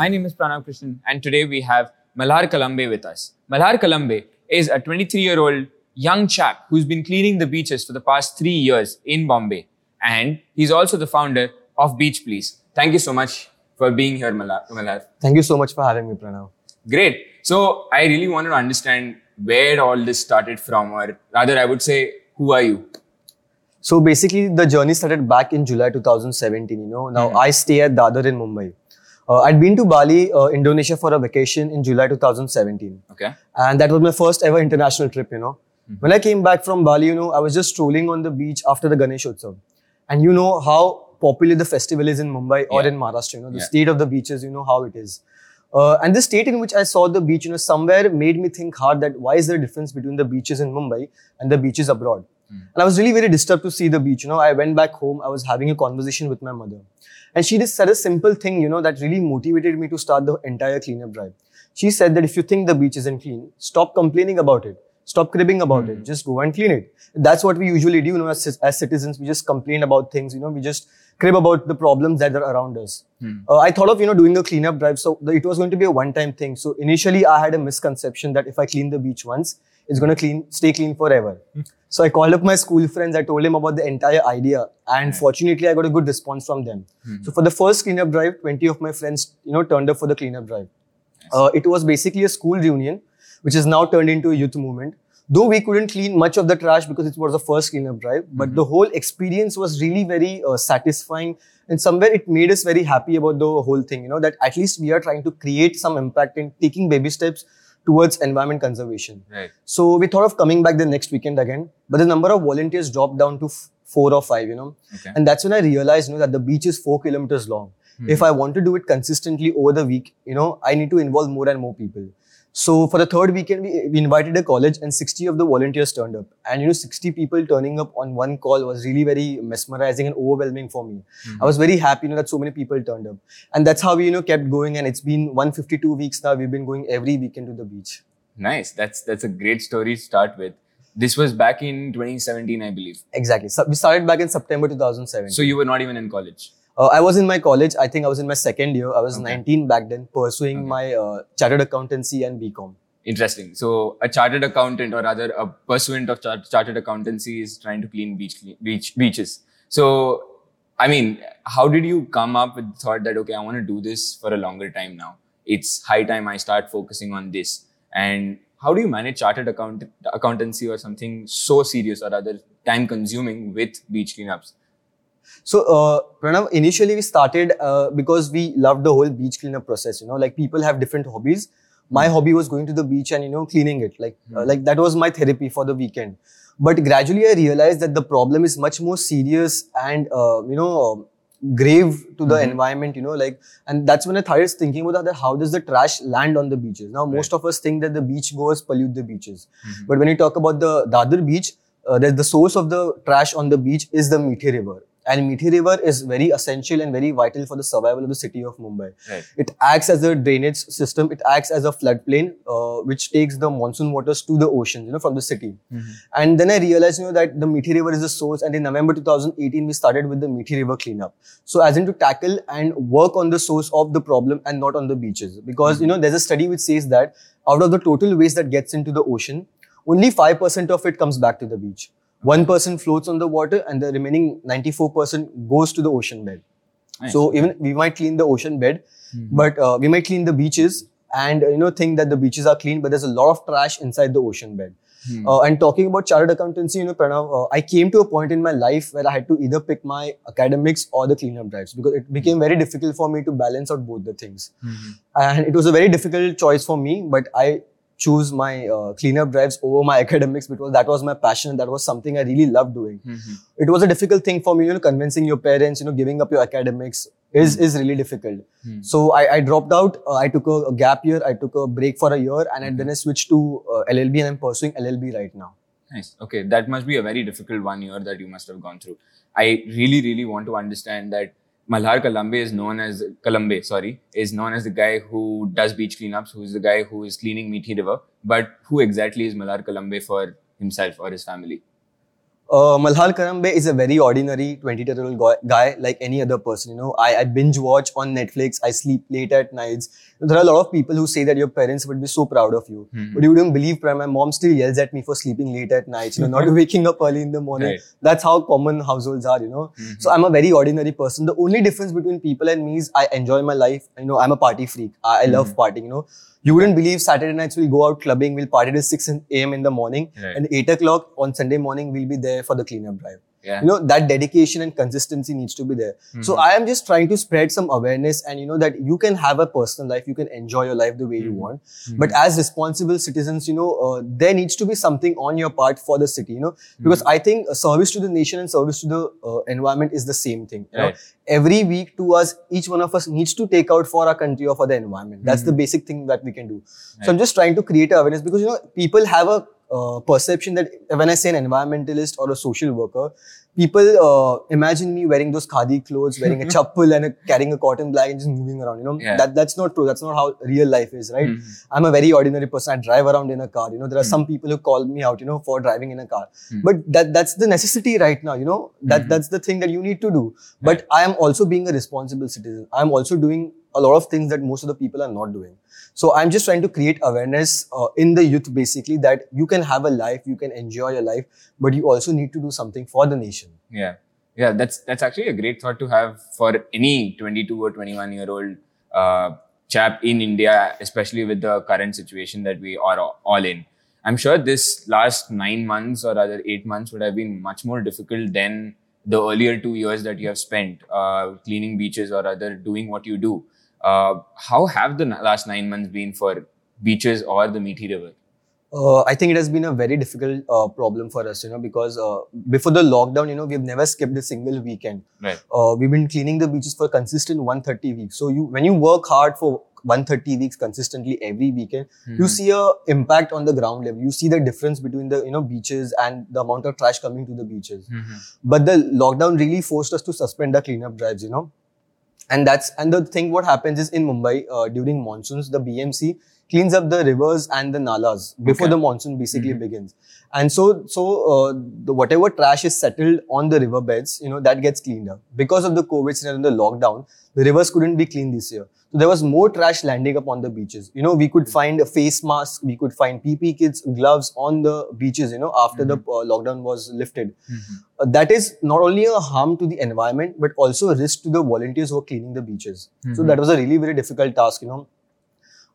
My name is Pranav Krishnan, and today we have Malhar Kalambe with us. Malhar Kalambe is a 23 year old young chap who's been cleaning the beaches for the past three years in Bombay. And he's also the founder of Beach Please. Thank you so much for being here, Malhar. Malhar. Thank you so much for having me, Pranav. Great. So I really wanted to understand where all this started from, or rather, I would say, who are you? So basically, the journey started back in July 2017. You know, now Mhm. I stay at Dadar in Mumbai. Uh, I'd been to Bali, uh, Indonesia for a vacation in July 2017. Okay. And that was my first ever international trip, you know. Mhm. When I came back from Bali, you know, I was just strolling on the beach after the Ganesh Utsav. And you know how popular the festival is in Mumbai or Yeah. in Maharashtra, you know, the Yeah. state of the beaches, you know how it is. Uh, and the state in which I saw the beach, you know, somewhere made me think hard that why is there a difference between the beaches in Mumbai and the beaches abroad? Mm. And I was really very disturbed to see the beach. You know, I went back home. I was having a conversation with my mother, and she just said a simple thing. You know, that really motivated me to start the entire cleanup drive. She said that if you think the beach isn't clean, stop complaining about it. Stop cribbing about Mm. it. Just go and clean it. That's what we usually do. You know, as, as citizens, we just complain about things. You know, we just crib about the problems that are around us. Hmm. Uh, I thought of you know doing a cleanup drive, so the, it was going to be a one-time thing. So initially, I had a misconception that if I clean the beach once, it's going to clean, stay clean forever. So I called up my school friends. I told them about the entire idea, and Right. fortunately, I got a good response from them. Mhm. So for the first cleanup drive, 20 of my friends, you know, turned up for the cleanup drive. Uh, it was basically a school reunion, which is now turned into a youth movement. Though we couldn't clean much of the trash because it was the first cleanup drive, but Mhm. the whole experience was really very uh, satisfying, and somewhere it made us very happy about the whole thing. You know that at least we are trying to create some impact and taking baby steps towards environment conservation. Right. So we thought of coming back the next weekend again, but the number of volunteers dropped down to f- four or five. You know, Okay. and that's when I realized, you know, that the beach is four kilometers long. Hmm. If I want to do it consistently over the week, you know, I need to involve more and more people. So for the third weekend, we, we invited a college and 60 of the volunteers turned up. And, you know, 60 people turning up on one call was really very mesmerizing and overwhelming for me. Mhm. I was very happy, you know, that so many people turned up. And that's how we, you know, kept going. And it's been 152 weeks now. We've been going every weekend to the beach. Nice. That's that's a great story to start with. This was back in 2017, I believe. Exactly. So we started back in September 2007. So you were not even in college. Uh, I was in my college. I think I was in my second year. I was Okay. 19 back then, pursuing Okay. my uh, chartered accountancy and BCom. Interesting. So a chartered accountant, or rather a pursuant of char- chartered accountancy, is trying to clean beach, beach beaches. So, I mean, how did you come up with the thought that okay, I want to do this for a longer time now? It's high time I start focusing on this. And how do you manage chartered account- accountancy or something so serious or rather time consuming with beach cleanups? So, uh, Pranav, initially we started uh, because we loved the whole beach cleanup process. You know, like people have different hobbies. My hobby was going to the beach and you know cleaning it. Like, uh, Hmm. like that was my therapy for the weekend. But gradually, I realized that the problem is much more serious and uh, you know um, grave to the Mhm. environment. You know, like, and that's when I started thinking about that. How does the trash land on the beaches? Now, most of us think that the beach goers pollute the beaches. But when you talk about the Dadar beach, uh, the source of the trash on the beach is the Mithi River. And Mithi River is very essential and very vital for the survival of the city of Mumbai. Right. It acts as a drainage system. It acts as a floodplain, uh, which takes the monsoon waters to the ocean, you know, from the city. Mhm. And then I realized, you know, that the Mithi River is the source. And in November 2018, we started with the Mithi River cleanup. So as in to tackle and work on the source of the problem and not on the beaches. Because, you know, there's a study which says that out of the total waste that gets into the ocean, only 5% of it comes back to the beach. 1% person floats on the water and the remaining 94% goes to the ocean bed. Nice. So even we might clean the ocean bed, Mhm. but uh, we might clean the beaches and uh, you know think that the beaches are clean, but there's a lot of trash inside the ocean bed. Hmm. Uh, and talking about chartered accountancy, you know, Pranav, uh, I came to a point in my life where I had to either pick my academics or the cleanup drives because it became very difficult for me to balance out both the things. Mhm. And it was a very difficult choice for me, but I choose my uh, cleanup drives over my academics because that was my passion. That was something I really loved doing. Mhm. It was a difficult thing for me, you know, convincing your parents, you know, giving up your academics is, is really difficult. Hmm. So I, I dropped out. Uh, I took a, a gap year. I took a break for a year and then I switched to uh, LLB and I'm pursuing LLB right now. Nice. Okay, that must be a very difficult one year that you must have gone through. I really, really want to understand that Malhar Kalambe is known as Kalambe, sorry, is known as the guy who does beach cleanups, who is the guy who is cleaning Mithi River. But who exactly is Malhar Kalambe for himself or his family? Uh, Malhar Kalambe is a very ordinary 22 year old guy, like any other person. You know, I, I binge watch on Netflix. I sleep late at nights. There are a lot of people who say that your parents would be so proud of you, Mhm. but you wouldn't believe. My mom still yells at me for sleeping late at nights. You know, not waking up early in the morning. Right. That's how common households are. You know, Mhm. so I'm a very ordinary person. The only difference between people and me is I enjoy my life. You know, I'm a party freak. I, I love Mhm. partying. You know, you wouldn't believe Saturday nights we'll go out clubbing. We'll party till 6 a.m. in the morning. Right. And 8 o'clock on Sunday morning, we'll be there for the cleanup drive. Yeah. You know, that dedication and consistency needs to be there. So Mhm. I am just trying to spread some awareness and you know that you can have a personal life, you can enjoy your life the way you Mhm. want. Mhm. But as responsible citizens, you know, uh, there needs to be something on your part for the city, you know, because I think service to the nation and service to the uh, environment is the same thing. You know? Right. Every week to us, each one of us needs to take out for our country or for the environment. That's the Mhm. basic thing that we can do. Right. So I'm just trying to create awareness because, you know, people have a uh, perception that when I say an environmentalist or a social worker, people uh, imagine me wearing those khadi clothes, wearing a chappal and a, carrying a cotton bag and just moving around. You know, Yeah. that that's not true. That's not how real life is, right? Mhm. I'm a very ordinary person. I drive around in a car. You know, there are Hmm. some people who call me out, you know, for driving in a car. Hmm. But that that's the necessity right now. You know, that Mhm. that's the thing that you need to do. But I am also being a responsible citizen. I am also doing a lot of things that most of the people are not doing. So I'm just trying to create awareness uh, in the youth, basically, that you can have a life, you can enjoy your life, but you also need to do something for the nation. Yeah, yeah, that's that's actually a great thought to have for any 22 or 21 year old uh, chap in India, especially with the current situation that we are all in. I'm sure this last nine months or rather eight months would have been much more difficult than the earlier two years that you have spent uh, cleaning beaches or rather doing what you do. Uh, how have the last nine months been for beaches or the Mithi River? Uh, I think it has been a very difficult uh, problem for us, you know, because uh, before the lockdown, you know, we've never skipped a single weekend. Right. Uh, we've been cleaning the beaches for consistent 130 weeks. So you, when you work hard for 130 weeks consistently every weekend, you Mhm. see a impact on the ground level. You see the difference between the you know beaches and the amount of trash coming to the beaches. Mhm. But the lockdown really forced us to suspend the cleanup drives, you know. And that's and the thing what happens is in Mumbai uh, during monsoons, the BMC cleans up the rivers and the nalas before Okay. the monsoon basically Mhm. begins. And so so uh, the whatever trash is settled on the riverbeds, you know, that gets cleaned up. Because of the COVID scenario and the lockdown, the rivers couldn't be cleaned this year. So there was more trash landing up on the beaches. You know, we could find a face mask, we could find PP kits, gloves on the beaches, you know, after the uh, lockdown was lifted. Mhm. Uh, that is not only a harm to the environment, but also a risk to the volunteers who are cleaning the beaches. So Mhm. that was a really very difficult task, you know.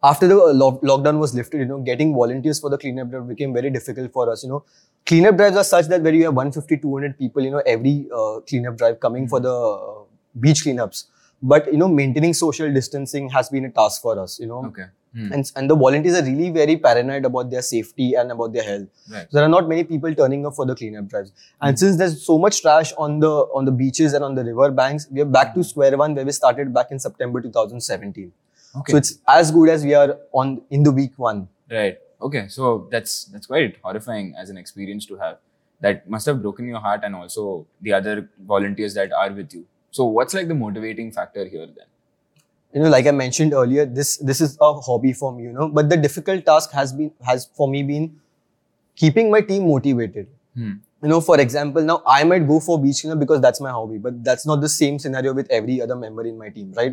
After the uh, lock- lockdown was lifted, you know, getting volunteers for the cleanup drive became very difficult for us, you know. Cleanup drives are such that where you have 150, 200 people, you know, every uh, cleanup drive coming for the uh, beach cleanups. But, you know, maintaining social distancing has been a task for us, you know. Okay. Hmm. And, and the volunteers are really very paranoid about their safety and about their health. Right. So there are not many people turning up for the cleanup drives. And since there's so much trash on the on the beaches and on the river banks, we are back to square one where we started back in September 2017. Okay. So it's as good as we are on in the week one. Right. Okay. So that's that's quite horrifying as an experience to have. That must have broken your heart and also the other volunteers that are with you. So what's like the motivating factor here then? You know, like I mentioned earlier, this this is a hobby for me, you know. But the difficult task has been has for me been keeping my team motivated. Hmm. You know, for example, now I might go for beach cleanup because that's my hobby, but that's not the same scenario with every other member in my team, right?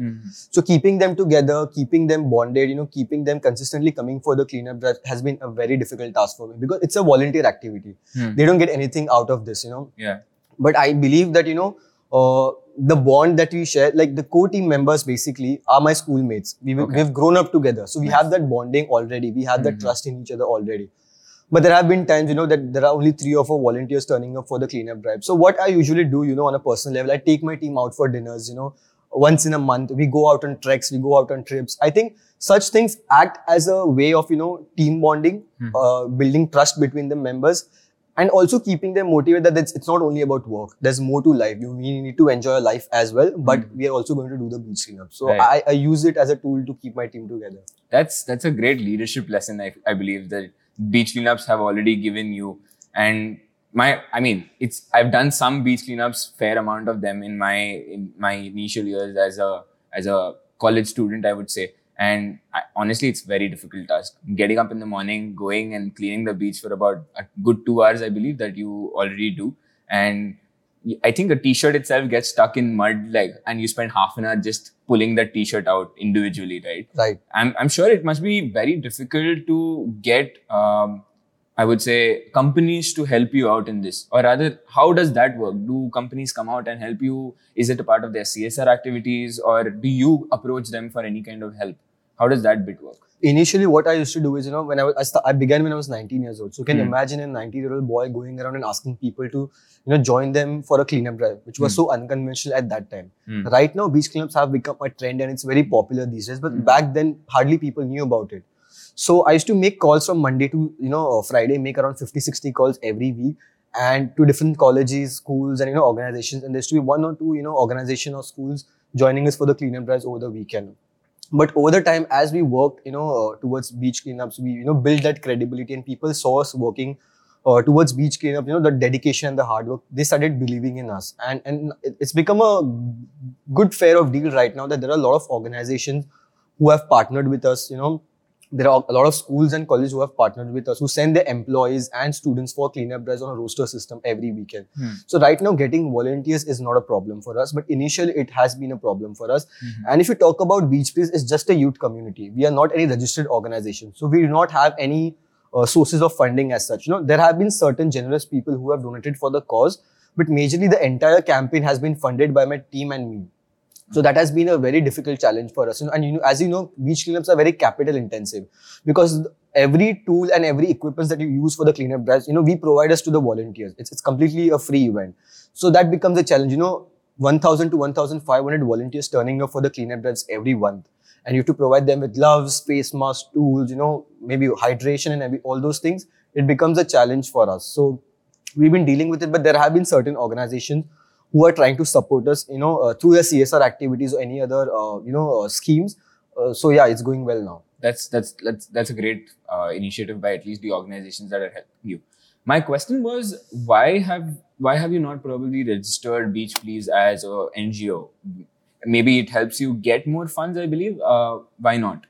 So keeping them together, keeping them bonded, you know, keeping them consistently coming for the cleanup drive has been a very difficult task for me because it's a volunteer activity. Hmm. They don't get anything out of this, you know. Yeah. But I believe that, you know, uh, the bond that we share, like the core team members basically are my schoolmates. We, Okay. We've grown up together. So we Nice. have that bonding already. We have that Mhm. trust in each other already. But there have been times, you know, that there are only three or four volunteers turning up for the cleanup drive. So what I usually do, you know, on a personal level, I take my team out for dinners, you know, once in a month. We go out on treks, we go out on trips. I think such things act as a way of, you know, team bonding, Mhm. uh, building trust between the members and also keeping them motivated that it's, it's not only about work. There's more to life. You we need to enjoy life as well, but Mhm. we are also going to do the beach cleanup. So Right. I, I use it as a tool to keep my team together. That's that's a great leadership lesson. I, I believe that beach cleanups have already given you. And my, I mean, it's I've done some beach cleanups, fair amount of them in my in my initial years as a as a college student, I would say. And I, honestly, it's very difficult task. Getting up in the morning, going and cleaning the beach for about a good two hours, I believe that you already do. and I think a t-shirt itself gets stuck in mud, like, and you spend half an hour just pulling that t-shirt out individually, right? Right. I'm, I'm sure it must be very difficult to get, um, I would say, companies to help you out in this. Or rather, how does that work? Do companies come out and help you? Is it a part of their CSR activities? Or do you approach them for any kind of help? How does that bit work? Initially, what I used to do is, you know, when I was, I, sta- I began when I was 19 years old. So, you can Hmm. imagine a 19 year old boy going around and asking people to, you know, join them for a cleanup drive, which was Hmm. so unconventional at that time. Hmm. Right now, beach cleanups have become a trend and it's very popular these days. But Hmm. back then, hardly people knew about it. So I used to make calls from Monday to you know uh, Friday, make around 50, 60 calls every week, and to different colleges, schools, and you know organizations. And there used to be one or two you know organization or schools joining us for the cleanup drives over the weekend. But over the time, as we worked, you know, uh, towards beach cleanups, we you know built that credibility, and people saw us working uh, towards beach cleanup. You know, the dedication and the hard work. They started believing in us, and and it's become a good fair of deal right now that there are a lot of organizations who have partnered with us. You know, there are a lot of schools and colleges who have partnered with us, who send their employees and students for cleanup drives on a roster system every weekend. Hmm. So right now, getting volunteers is not a problem for us, but initially it has been a problem for us. Mhm. And if you talk about Beach Please, it's just a youth community. We are not any registered organization, so we do not have any uh, sources of funding as such. You know, there have been certain generous people who have donated for the cause, but majorly the entire campaign has been funded by my team and me. So that has been a very difficult challenge for us. And you know, as you know, beach cleanups are very capital intensive because every tool and every equipment that you use for the cleanup drives, you know, we provide us to the volunteers. It's, it's completely a free event. So that becomes a challenge. You know, 1,000 to 1,500 volunteers turning up for the cleanup drives every month. And you have to provide them with gloves, face masks, tools, you know, maybe hydration and every, all those things. It becomes a challenge for us. So we've been dealing with it, but there have been certain organizations who are trying to support us, you know, uh, through their CSR activities or any other, uh, you know, uh, schemes. Uh, so yeah, it's going well now. that's that's that's that's a great uh, initiative by at least the organizations that are helping you. My question was why have why have you not probably registered Beach Please as a NGO? Maybe it helps you get more funds. I believe. Uh, why not?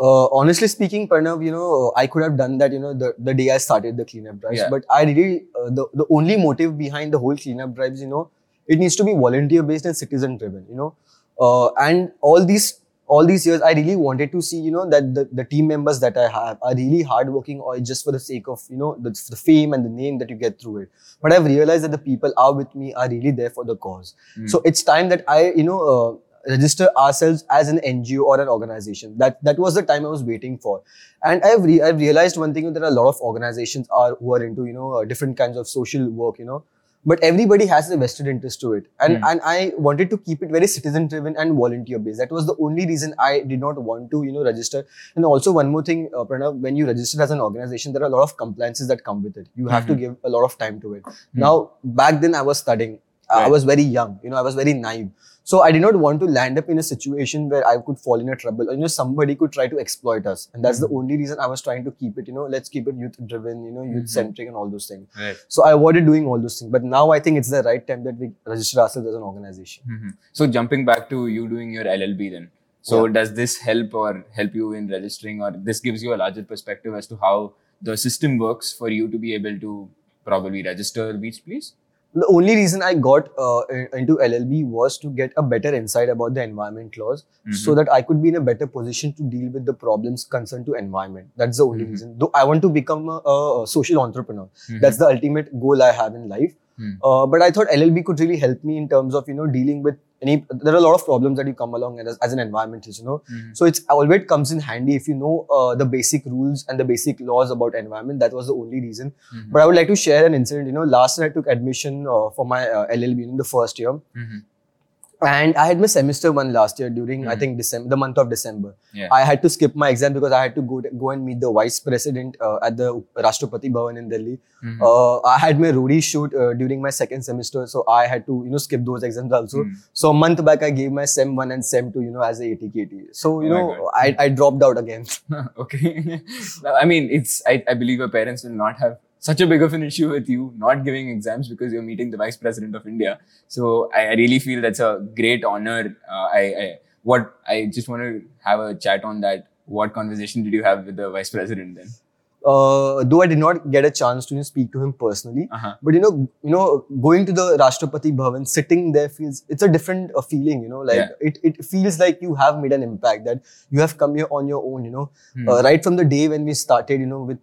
Uh, honestly speaking, Pranav, you know, I could have done that, you know, the, the day I started the cleanup drives. Yeah. But I really, uh, the, the only motive behind the whole cleanup drives, you know, it needs to be volunteer based and citizen driven, you know. Uh, and all these, all these years, I really wanted to see, you know, that the, the team members that I have are really hardworking or just for the sake of, you know, the, the fame and the name that you get through it. But I've realized that the people are with me are really there for the cause. Mm. So it's time that I, you know, uh, register ourselves as an NGO or an organization. That that was the time I was waiting for. And I've re- I've realized one thing: that a lot of organizations are who are into you know uh, different kinds of social work, you know. But everybody has a vested interest to it, and Hmm. and I wanted to keep it very citizen driven and volunteer based. That was the only reason I did not want to you know register. And also one more thing, uh, Pranav, when you register as an organization, there are a lot of compliances that come with it. You have to Mhm. give a lot of time to it. Now, back then I was studying. I was very young. You know, I was very naive. So I did not want to land up in a situation where I could fall in a trouble or, you know, somebody could try to exploit us. And that's the hmm. only reason I was trying to keep it, you know, let's keep it youth driven, you know, hmm. youth centric and all those things. Right. So I avoided doing all those things. But now I think it's the right time that we register ourselves as an organization. Mhm. So jumping back to you doing your LLB then. So does this help or help you in registering or this gives you a larger perspective as to how the system works for you to be able to probably register Beach Please? The only reason I got uh, into LLB was to get a better insight about the environment laws so that I could be in a better position to deal with the problems concerned to environment. That's the only Mhm. reason. Though I want to become a, a social entrepreneur. Mhm. That's the ultimate goal I have in life. Hmm. Uh, but I thought LLB could really help me in terms of you know dealing with any. There are a lot of problems that you come along as, as an environmentalist, you know. Mhm. So it's always comes in handy if you know uh, the basic rules and the basic laws about environment. That was the only reason. Mhm. But I would like to share an incident. You know, last year I took admission uh, for my uh, LLB in the first year, Mhm. And I had my semester one last year during I Mhm. think December, the month of December. Yeah. I had to skip my exam because I had to go go and meet the vice president uh, at the Rashtrapati Bhavan in Delhi. Mhm. Uh, I had my roadie shoot uh, during my second semester, so I had to you know skip those exams also. Mhm. So a month back, I gave my sem one and sem two, you know, as a ATKT. So you Oh know, I, I dropped out again. okay. I mean, it's. I, I believe your parents will not have such a big of an issue with you not giving exams because you're meeting the vice president of India. So I, I really feel that's a great honor. Uh, I, I what I just want to have a chat on that. What conversation did you have with the vice president then? Uh, though I did not get a chance to you know, speak to him personally, Uh-huh. but you know, you know, going to the Rashtrapati Bhavan, sitting there feels it's a different uh, feeling. You know, like Yeah. it it feels like you have made an impact that you have come here on your own. You know, Hmm. uh, right from the day when we started, you know, with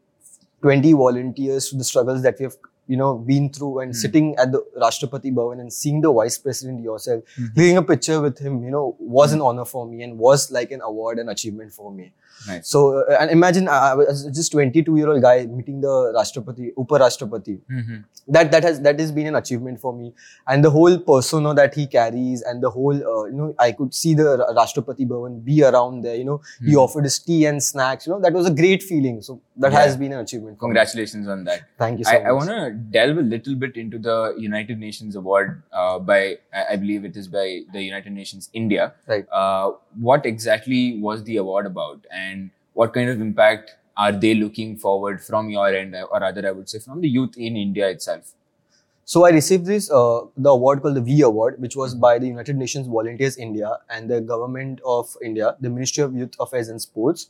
20 volunteers to the struggles that we have, you know, been through and Hmm. sitting at the Rashtrapati Bhavan and seeing the vice president yourself, Hmm. clicking a picture with him, you know, was an honor for me and was like an award and achievement for me. Nice. So, uh, and imagine I I was just 22 year old guy meeting the Rashtrapati, Rashtrapati. Mhm. That that has that has been an achievement for me, and the whole persona that he carries, and the whole uh, you know I could see the Rashtrapati Bhavan be around there. You know, he Hmm. offered his tea and snacks. You know, that was a great feeling. So that Yeah. has been an achievement. For me. Congratulations on that. Thank you so I, I want to delve a little bit into the United Nations award uh, by, I believe it is by the United Nations India. Right. Uh, what exactly was the award about, and what kind of impact are they looking forward from your end, or rather, I would say, from the youth in India itself? So I received this uh, the award called the V Award, which was by the United Nations Volunteers India and the Government of India, the Ministry of Youth Affairs and Sports,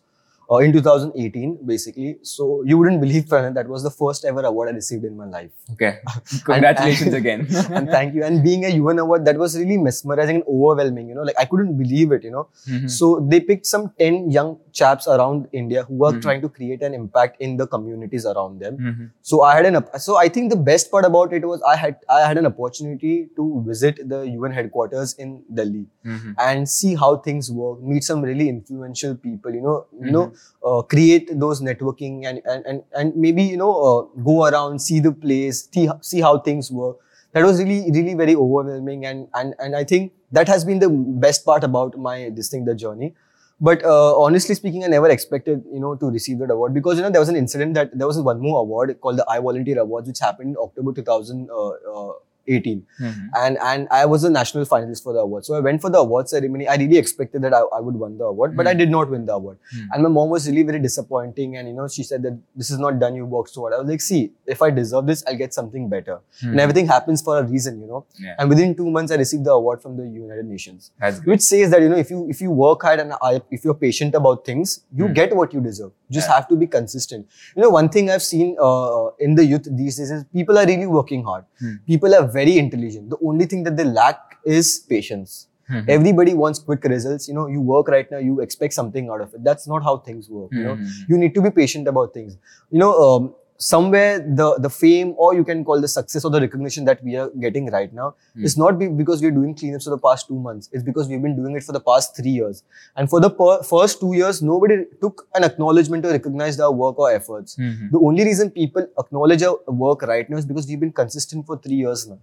uh, in 2018, basically. So you wouldn't believe, Pranav, that was the first ever award I received in my life. Okay. Congratulations and- again. and thank you. And being a UN award, that was really mesmerizing and overwhelming. You know, like I couldn't believe it. You know, Mhm. so they picked some ten young chaps around India who are Mhm. trying to create an impact in the communities around them. Mhm. So I had an so I think the best part about it was I had I had an opportunity to visit the UN headquarters in Delhi Mhm. and see how things work, meet some really influential people, you know, you know, uh, create those networking and, and, and, and maybe, you know, uh, go around, see the place, see, see how things work. That was really, really very overwhelming. And, and, and I think that has been the best part about my, this thing, the journey. But uh, honestly speaking, I never expected, you know, to receive that award because, you know, there was an incident that there was one more award called the I Volunteer Awards, which happened October 2000, uh, uh, 18 mm-hmm. and and i was a national finalist for the award. So i went for the award ceremony. I really expected that i, I would win the award but mm. i did not win the award. Mm. and my mom was really very disappointing and you know she said that this is not done you worked so hard. I was like see if i deserve this i'll get something better. Mm. and everything happens for a reason you know? Yeah. and within two months i received the award from the united nations which says that you know if you if you work hard and if you're patient about things you mm. get what you deserve. You just yeah. have to be consistent. You know one thing i've seen uh, in the youth these days is people are really working hard. Mm. People are very intelligent. The only thing that they lack is patience. Mhm. everybody wants quick results. You know you work right now you expect something out of it. That's not how things work you know. Mhm. you need to be patient about things. You know um, somewhere the the fame or you can call the success or the recognition that we are getting right now Hmm. is not be, because we're doing cleanups for the past two months it's because we've been doing it for the past three years and for the per- first two years nobody took an acknowledgement to recognize our work or efforts Mhm. the only reason people acknowledge our work right now is because we've been consistent for three years now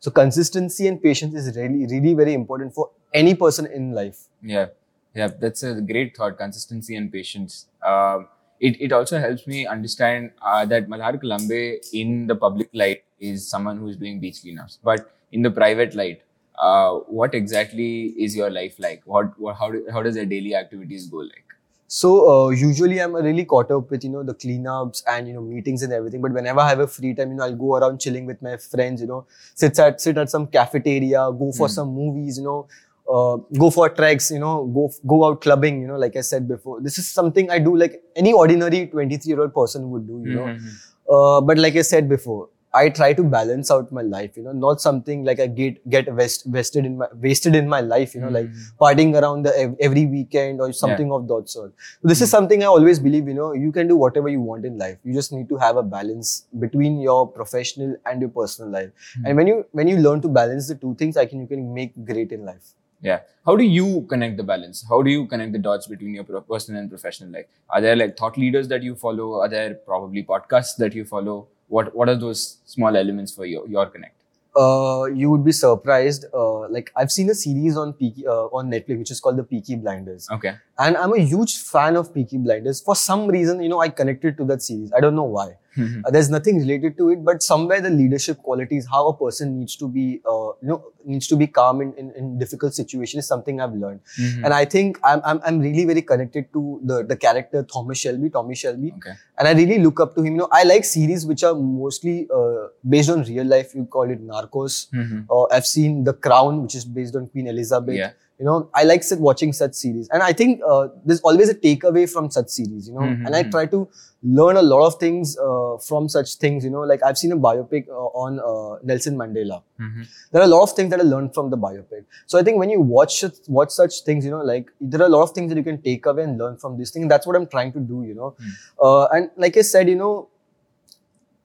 so consistency and patience is really really very important for any person in life Yeah, yeah, that's a great thought. Consistency and patience. Um, it it also helps me understand uh, that Malhar Kalambe in the public light is someone who is doing beach cleanups, but in the private light, uh, what exactly is your life like? What, what how do, how does your daily activities go like? So uh, usually I'm really caught up with you know the cleanups and you know meetings and everything. But whenever I have a free time, you know I'll go around chilling with my friends. You know, sit at sit at some cafeteria, go for Hmm. some movies. You know, uh, go for treks. You know, go go out clubbing. You know, like I said before, this is something I do like any ordinary 23 year old person would do. You know, Mhm. uh, but like I said before, I try to balance out my life. You know, not something like I get get vest, vested in my wasted in my life. You know, like Mhm. partying around the every weekend or something of that sort. So this is something I always believe. You know, you can do whatever you want in life. You just need to have a balance between your professional and your personal life. Hmm. And when you when you learn to balance the two things, I can you can make great in life. Yeah. How do you connect the balance? How do you connect the dots between your personal and professional life? Are there like thought leaders that you follow? Are there probably podcasts that you follow? What What are those small elements for your your connect? Uh, you would be surprised. Uh, like I've seen a series on Peaky, uh, on Netflix, which is called The Peaky Blinders. Okay. and I'm a huge fan of Peaky Blinders. For some reason, you know, I connected to that series. I don't know why. Mhm. Uh, there's nothing related to it, but somewhere the leadership qualities, how a person needs to be, uh, you know, needs to be calm in, in, in difficult situations is something I've learned. Mhm. And I think I'm, I'm, I'm really very connected to the, the character Thomas Shelby, Tommy Shelby. Okay. And I really look up to him. You know, I like series which are mostly uh, based on real life. You call it Narcos. Mhm. Uh, I've seen The Crown, which is based on Queen Elizabeth. Yeah. You know i like watching such series and i think uh, there's always a takeaway from such series you know Mhm, and i mhm. try to learn a lot of things uh, from such things you know like i've seen a biopic uh, on uh, nelson mandela Mhm. there are a lot of things that I learned from the biopic. So I think when you watch watch such things, you know, like there are a lot of things that you can take away and learn from these things. That's what I'm trying to do, you know. Hmm. Uh, and like I said, you know,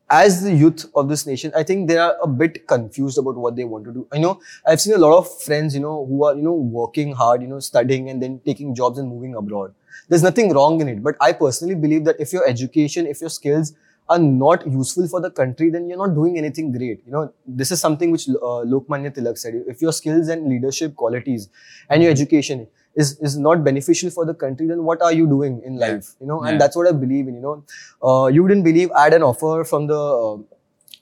as the youth of this nation, I think they are a bit confused about what they want to do. I know I've seen a lot of friends, you know, who are you know working hard, you know, studying and then taking jobs and moving abroad. There's nothing wrong in it, but I personally believe that if your education, if your skills are not useful for the country, then you're not doing anything great. You know, this is something which uh, Lokmanya Tilak said. If your skills and leadership qualities and your education is, is not beneficial for the country, then what are you doing in Yeah. life? You know, Yeah. and that's what I believe in. You know, uh, you wouldn't believe I had an offer from the uh,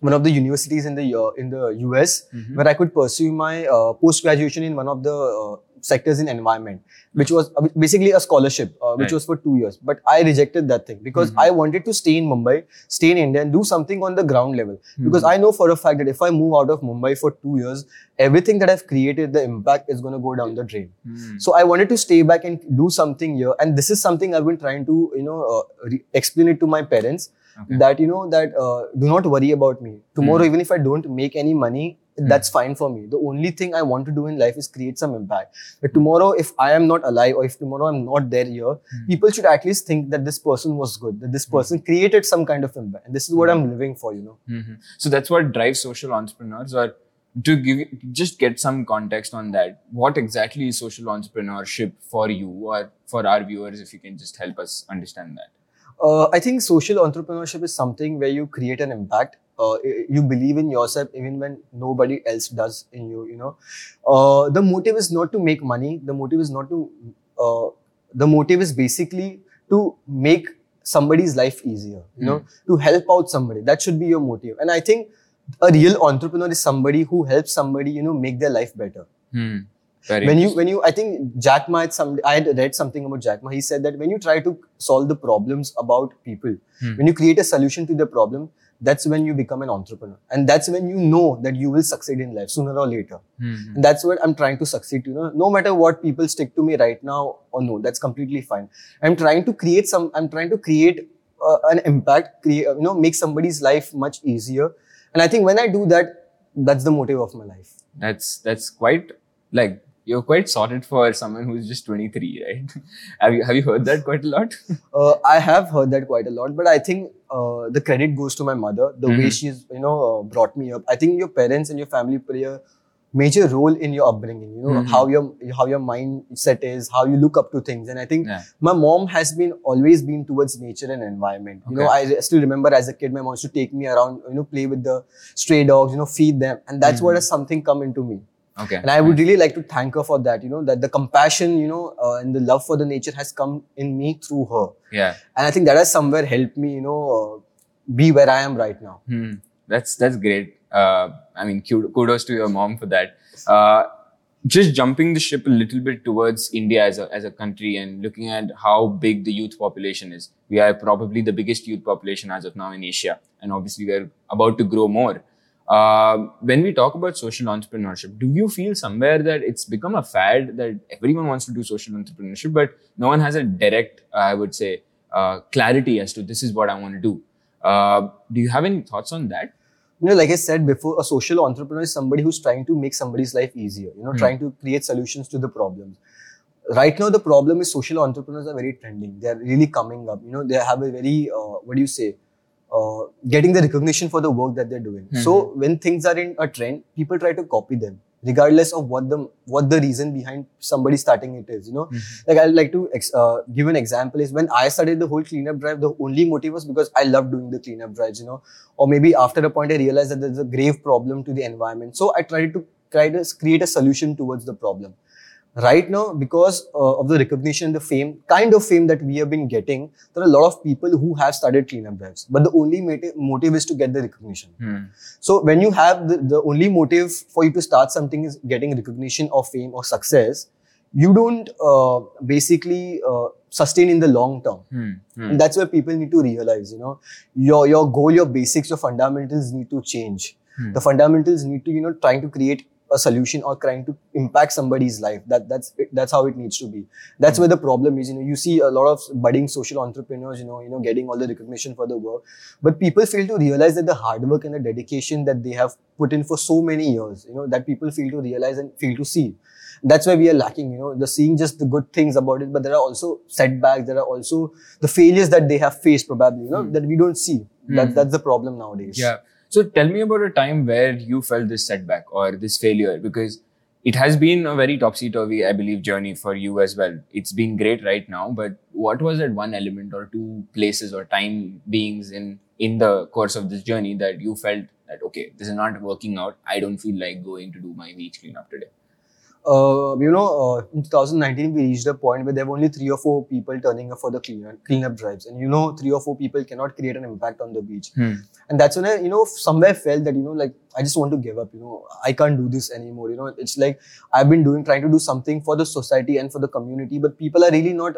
one of the universities in the uh, in the US Mhm. where I could pursue my uh, post graduation in one of the uh, sectors in environment, which was uh, basically a scholarship, uh, which Right. was for two years. But I rejected that thing because Mhm. I wanted to stay in Mumbai, stay in India, and do something on the ground level. Because Mhm. I know for a fact that if I move out of Mumbai for two years, everything that I've created, the impact is going to go down the drain. Mhm. So I wanted to stay back and do something here, and this is something I've been trying to, you know, uh, re- explain it to my parents Okay. that you know that uh, do not worry about me tomorrow Mm. even if i don't make any money. That's fine for me the only thing i want to do in life is create some impact but tomorrow if i am not alive or if tomorrow i'm not there here Mm. people should at least think that this person was good that this person created some kind of impact and this is what Mm. i'm living for you know Mhm. So that's what drives social entrepreneurs. Or to give just get some context on that, what exactly is social entrepreneurship for you or for our viewers? If you can just help us understand that. Uh, i think social entrepreneurship is something where you create an impact. Uh, you believe in yourself even when nobody else does in you you know. Uh, the motive is not to make money. The motive is not to uh, the motive is basically to make somebody's life easier you know to help out somebody. That should be your motive. And i think a real entrepreneur is somebody who helps somebody you know make their life better. Hmm. Very when you when you i think jack ma some i had read something about jack ma. He said that when you try to solve the problems about people Hmm. when you create a solution to the problem that's when you become an entrepreneur. And that's when you know that you will succeed in life sooner or later. Hmm. and that's what i'm trying to succeed you know. No matter what people stick to me right now or no that's completely fine. I'm trying to create some i'm trying to create uh, an impact create you know make somebody's life much easier. And i think when i do that that's the motive of my life. That's that's quite like you're quite sorted for someone who's just 23, right? have you have you heard that quite a lot? Uh, I have heard that quite a lot, but I think uh, the credit goes to my mother. The way Mhm. she's, you know, uh, brought me up. I think your parents and your family play a major role in your upbringing. You know Mhm. how your how your mindset is, how you look up to things, and I think Yeah. my mom has been always been towards nature and environment. You know, I still remember as a kid, my mom used to take me around, you know, play with the stray dogs, you know, feed them, and that's what Mhm. has something come into me. Okay. And I would really like to thank her for that. You know, that the compassion, you know, uh, and the love for the nature has come in me through her Yeah. and I think that has somewhere helped me, you know, uh, be where I am right now. Hmm. That's that's great. Uh, I mean, kudos to your mom for that. Uh, just jumping the ship a little bit towards India as a as a country and looking at how big the youth population is. We are probably the biggest youth population as of now in Asia, and obviously we are about to grow more. Uh, when we talk about social entrepreneurship, do you feel somewhere that it's become a fad that everyone wants to do social entrepreneurship, but no one has a direct, uh, I would say, uh, clarity as to this is what I want to do? Uh, do you have any thoughts on that? You know, like I said before, a social entrepreneur is somebody who's trying to make somebody's life easier, you know, Hmm. trying to create solutions to the problems. Right now, the problem is social entrepreneurs are very trending. They're really coming up. You know, they have a very, uh, what do you say, uh, getting the recognition for the work that they're doing. So when things are in a trend, people try to copy them, regardless of what the what the reason behind somebody starting it is. You know, like I'd like to ex- uh, give an example is when I started the whole cleanup drive, the only motive was because I love doing the cleanup drives, you know, or maybe after a point I realized that there's a grave problem to the environment. So I tried to try to create a solution towards the problem. Right now, because uh, of the recognition, the fame, kind of fame that we have been getting, there are a lot of people who have started cleanup drives. But the only motive, is to get the recognition. Hmm. So when you have the, the only motive for you to start something is getting recognition or fame or success, you don't uh, basically uh, sustain in the long term. Hmm. Hmm. And that's where people need to realize, you know, your your goal, your basics, your fundamentals need to change. Hmm. The fundamentals need to, you know, trying to create a solution or trying to impact somebody's life. That that's that's how it needs to be. That's where the problem is. You know, you see a lot of budding social entrepreneurs. You know, you know, getting all the recognition for the work, but people fail to realize that the hard work and the dedication that they have put in for so many years. You know, that people fail to realize and fail to see that's why we are lacking you know the seeing just the good things about it but there are also setbacks there are also the failures that they have faced probably you know Hmm. that we don't see that, Hmm. that's the problem nowadays Yeah. So tell me about a time where you felt this setback or this failure because it has been a very topsy turvy, I believe, journey for you as well. It's been great right now, but what was that one element or two places or time beings in in the course of this journey that you felt that okay, this is not working out. I don't feel like going to do my beach cleanup today. Uh, you know, uh, in 2019, we reached a point where there were only three or four people turning up for the cleanup, cleanup drives. And you know, three or four people cannot create an impact on the beach. And that's when I, you know, somewhere felt that, you know, like, I just want to give up, you know, I can't do this anymore. You know, it's like I've been doing, trying to do something for the society and for the community, but people are really not,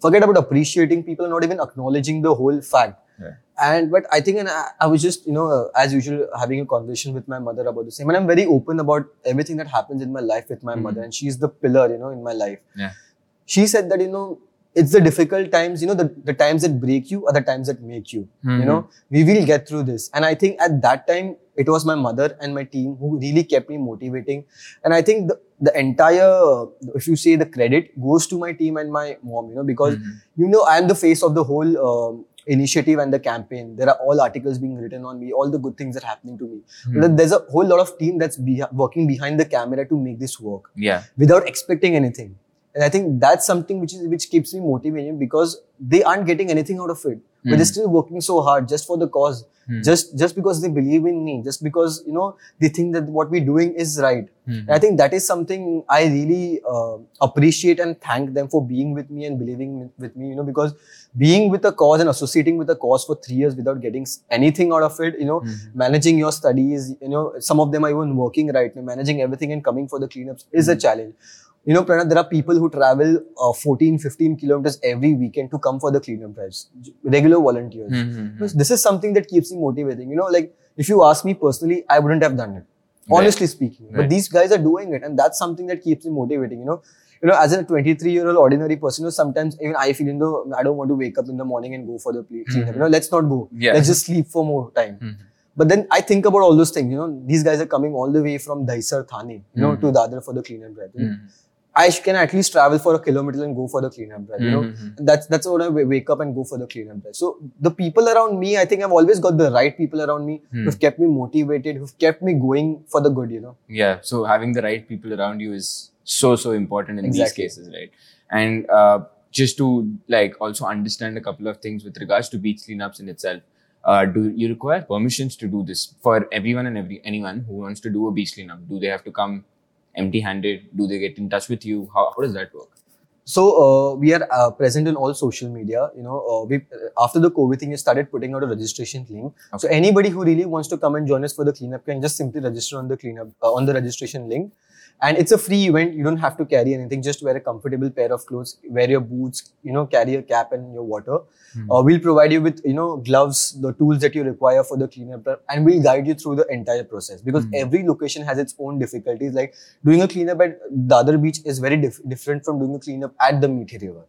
forget about appreciating, people are not even acknowledging the whole fact. Yeah. And but I think, and I, I was just, you know, uh, as usual, having a conversation with my mother about the same. And I'm very open about everything that happens in my life with my Mhm. mother, and she's the pillar, you know, in my life. Yeah. She said that, you know, it's the difficult times, you know, the, the times that break you are the times that make you. You know, we will get through this. And I think at that time, it was my mother and my team who really kept me motivating. And I think the, the entire, if you say the credit, goes to my team and my mom, you know, because Mhm. you know, I'm the face of the whole um, initiative and the campaign. There are all articles being written on me, all the good things are happening to me. Hmm. But there's a whole lot of team that's be- working behind the camera to make this work Yeah. without expecting anything. And I think that's something which is which keeps me motivated because they aren't getting anything out of it. But Hmm. they're still working so hard just for the cause. Hmm. Just just because they believe in me, just because you know they think that what we're doing is right. Hmm. And I think that is something I really uh, appreciate and thank them for being with me and believing with- me. You know, because being with a cause and associating with a cause for three years without getting anything out of it, you know, Hmm. managing your studies, you know, some of them are even working right now, managing everything and coming for the cleanups is a challenge. You know, Pranav, there are people who travel uh, 14, 15 kilometers every weekend to come for the cleanup drives, regular volunteers. Hmm. Hmm. Hmm. This is something that keeps me motivating. You know, like if you ask me personally, I wouldn't have done it. Right. Honestly speaking. But these guys are doing it, and that's something that keeps me motivating. You know, you know, as a 23 year old ordinary person, you know, sometimes even I feel, you know, I don't want to wake up in the morning and go for the ple- cleanup. Mhm. You know, let's not go. Yeah. Let's just sleep for more time. Hmm. But then I think about all those things. You know, these guys are coming all the way from Dahisar, Thane, you know, to Dadar for the cleanup drive. You know, Hmm. I can at least travel for a kilometer and go for the cleanup drive. You know, Hmm. Hmm. that's that's when I wake up and go for the cleanup drive. So the people around me, I think I've always got the right people around me Hmm. who've kept me motivated, who've kept me going for the good. You know. yeah so having the right people around you is so so important in Exactly. these cases right and uh, just to like also understand a couple of things with regards to beach cleanups in itself uh, do you require permissions to do this for everyone and every anyone who wants to do a beach cleanup do they have to come empty handed do they get in touch with you how, how does that work So uh, we are uh, present in all social media. You know, uh, we uh, after the COVID thing, we started putting out a registration link. So anybody who really wants to come and join us for the cleanup can just simply register on the cleanup uh, on the registration link. And it's a free event. You don't have to carry anything. Just wear a comfortable pair of clothes, wear your boots, you know, carry a cap and your water. Hmm. Uh, we'll provide you with, you know, gloves, the tools that you require for the cleanup, and we'll guide you through the entire process because Hmm. every location has its own difficulties. Like doing a cleanup at the other beach is very dif- different from doing a cleanup at the Mithi River.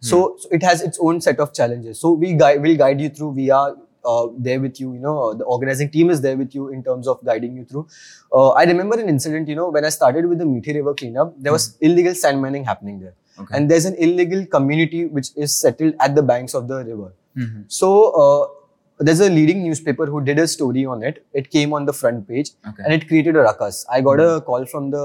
So, so it has its own set of challenges. So we guide, will guide you through. We are uh, there with you. You know, uh, the organizing team is there with you in terms of guiding you through. Uh, I remember an incident. You know, when I started with the Mithi River cleanup, there was illegal sand mining happening there, okay and there's an illegal community which is settled at the banks of the river. Mhm. So. Uh, there's a leading newspaper who did a story on it. It came on the front page okay and it created a ruckus. I got a call from the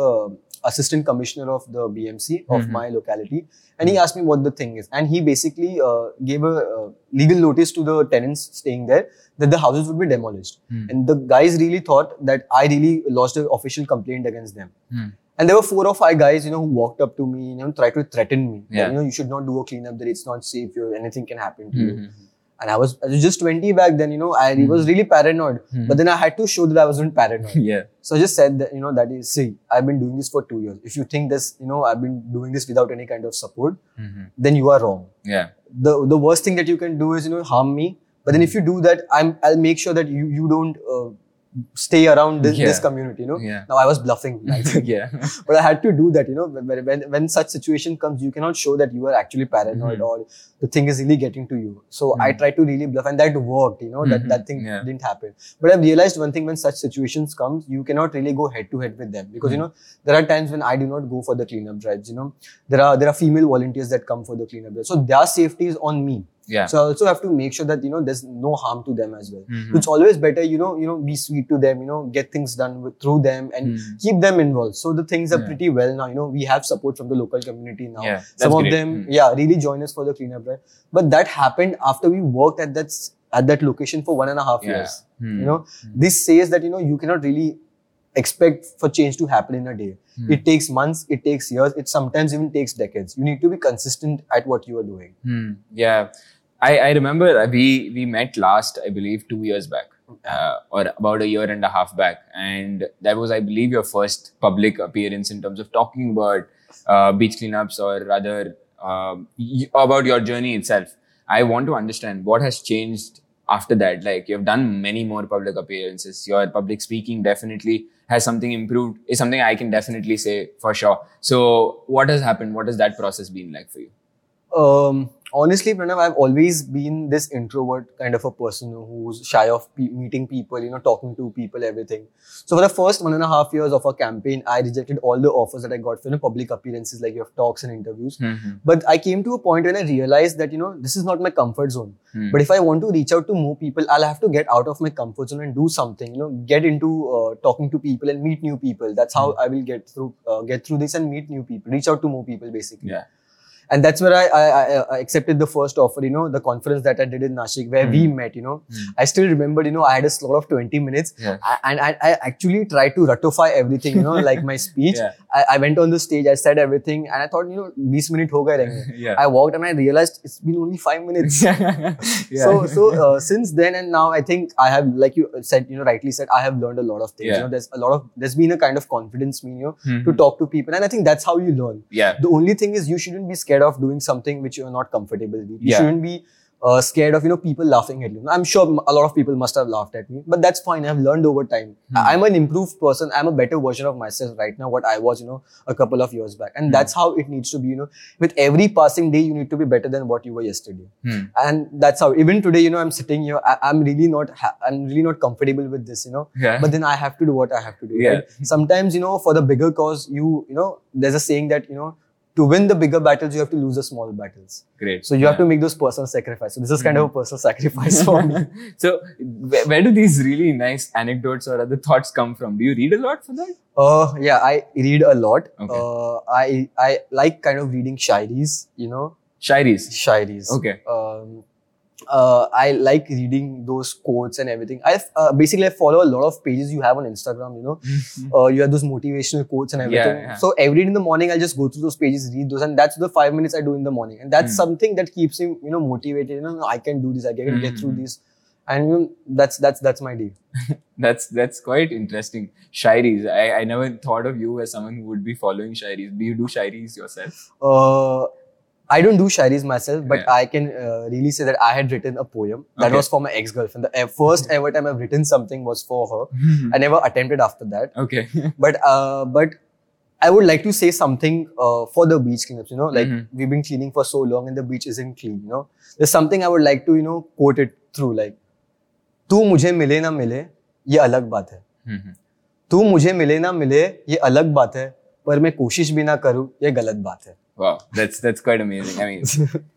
assistant commissioner of the BMC of Mhm. my locality, and he asked me what the thing is. And he basically uh, gave a uh, legal notice to the tenants staying there that the houses would be demolished. Hmm. And the guys really thought that I really lodged an official complaint against them. Hmm. And there were four or five guys, you know, who walked up to me, you know, tried to threaten me. that, you know, you should not do a cleanup. That it's not safe. You, anything can happen to you. And I was, I was just 20 back then. You know, I Hmm. was really paranoid. Hmm. But then I had to show that I wasn't paranoid. yeah So I just said that, you know, that is, see, I've been doing this for two years. If you think this, you know, I've been doing this without any kind of support, Mhm. then you are wrong. yeah The the worst thing that you can do is, you know, harm me. But then if you do that, I'm, I'll make sure that you, you don't, uh, stay around this, this community. You know. Yeah. Now I was bluffing, like, yeah. but I had to do that. You know, when, when when such situation comes, you cannot show that you are actually paranoid Mhm. or the thing is really getting to you. So I Mhm. tried to really bluff, and that worked. You know, that that thing Yeah. didn't happen. But I've realized one thing: when such situations comes, you cannot really go head to head with them because you Mhm. know there are times when I do not go for the cleanup drives. You know, there are there are female volunteers that come for the cleanup drive, so their safety is on me. Yeah. So I also have to make sure that you know there's no harm to them as well. Mhm. It's always better, you know, you know, be sweet to them, you know, get things done with, through them and Mhm. keep them involved. So the things are Yeah. pretty well now. You know, we have support from the local community now. Yeah, Some of great. them, Mm. yeah, really join us for the cleanup drive. But that happened after we worked at that at that location for one and a half Yeah. years. Hmm. You know, Hmm. this says that you know you cannot really expect for change to happen in a day. Hmm. It takes months, it takes years, it sometimes even takes decades. You need to be consistent at what you are doing. Hmm. Yeah, I, I remember uh, we we met last, I believe, two years back, uh, or about a year and a half back, and that was, I believe, your first public appearance in terms of talking about uh, beach cleanups, or rather um, y- about your journey itself. I want to understand what has changed after that. Like you've done many more public appearances. Your public speaking definitely has something improved. Is something I can definitely say for sure. So, what has happened? What has that process been like for you? Um, honestly, Pranav, I've always been this introvert kind of a person who's shy of pe- meeting people, you know, talking to people, everything. So for the first one and a half years of our campaign, I rejected all the offers that I got for you know, public appearances, like you have talks and interviews. Mhm. But I came to a point when I realized that, you know, this is not my comfort zone. Hmm. But if I want to reach out to more people, I'll have to get out of my comfort zone and do something. You know, get into uh, talking to people and meet new people. That's how I will get through uh, get through this and meet new people. Reach out to more people, basically. Yeah and that's where I, I, I, uh, accepted the first offer. You know, the conference that I did in Nashik, where mm. we hmm. met. You know, mm. I still remember. You know, I had a slot of twenty minutes, yeah. and I, I, actually tried to ratify everything. You know, like my speech. Yeah. I, went on the stage, I said everything, and I thought, you know, 20 minutes ho yeah. I walked and I realized it's been only five minutes. so, so uh, since then and now, I think I have, like you said, you know, rightly said, I have learned a lot of things. You know, there's a lot of there's been a kind of confidence, me, you know, mm-hmm. to hmm. talk to people, and I think that's how you learn. Yeah. The only thing is you shouldn't be scared of doing something which you're not comfortable with. You Yeah. shouldn't be uh, scared of, you know, people laughing at you. I'm sure a lot of people must have laughed at me, but that's fine. I've learned over time. Hmm. I'm an improved person. I'm a better version of myself right now, what I was, you know, a couple of years back, and Hmm. that's how it needs to be. You know, with every passing day, you need to be better than what you were yesterday Hmm. and that's how even today you know i'm sitting here I, i'm really not ha- i'm really not comfortable with this you know Yeah. but then i have to do what i have to do Yeah. right? sometimes you know for the bigger cause you you know there's a saying that you know to win the bigger battles you have to lose the small battles Great. so you have to make those personal sacrifices so this is kind of a personal sacrifice for me so, where, where do these really nice anecdotes or other thoughts come from? Do you read a lot for that? uh yeah i read a lot Okay. uh i i like kind of reading shairis you know Shairis. shairis Okay. um, uh, I like reading those quotes and everything. I uh, basically I follow a lot of pages you have on Instagram. You know, uh, you have those motivational quotes and everything. yeah. So every day in the morning, I'll just go through those pages, read those, and that's the five minutes I do in the morning, and that's Hmm. something that keeps me, you know, motivated. You know, I can do this. I can get through Hmm. this, and you know, that's that's that's my day. That's that's quite interesting. Shairis. I, I never thought of you as someone who would be following Shairis. Do you do Shairis yourself? Uh, I don't do shairis myself, but Yeah. I can uh, really say that I had written a poem that Okay. was for my ex-girlfriend. The uh, first ever time I've written something was for her. I never attempted after that. okay. but uh, but I would like to say something uh, for the beach cleanups. You know, like Mhm. we've been cleaning for so long and the beach isn't clean. You know, there's something I would like to you know quote it through like, तू मुझे मिले ना मिले ये अलग बात है Mhm. तू मुझे मिले ना मिले ये अलग बात है पर मैं कोशिश भी ना करूँ ये गलत बात है Wow, that's that's quite amazing. I mean,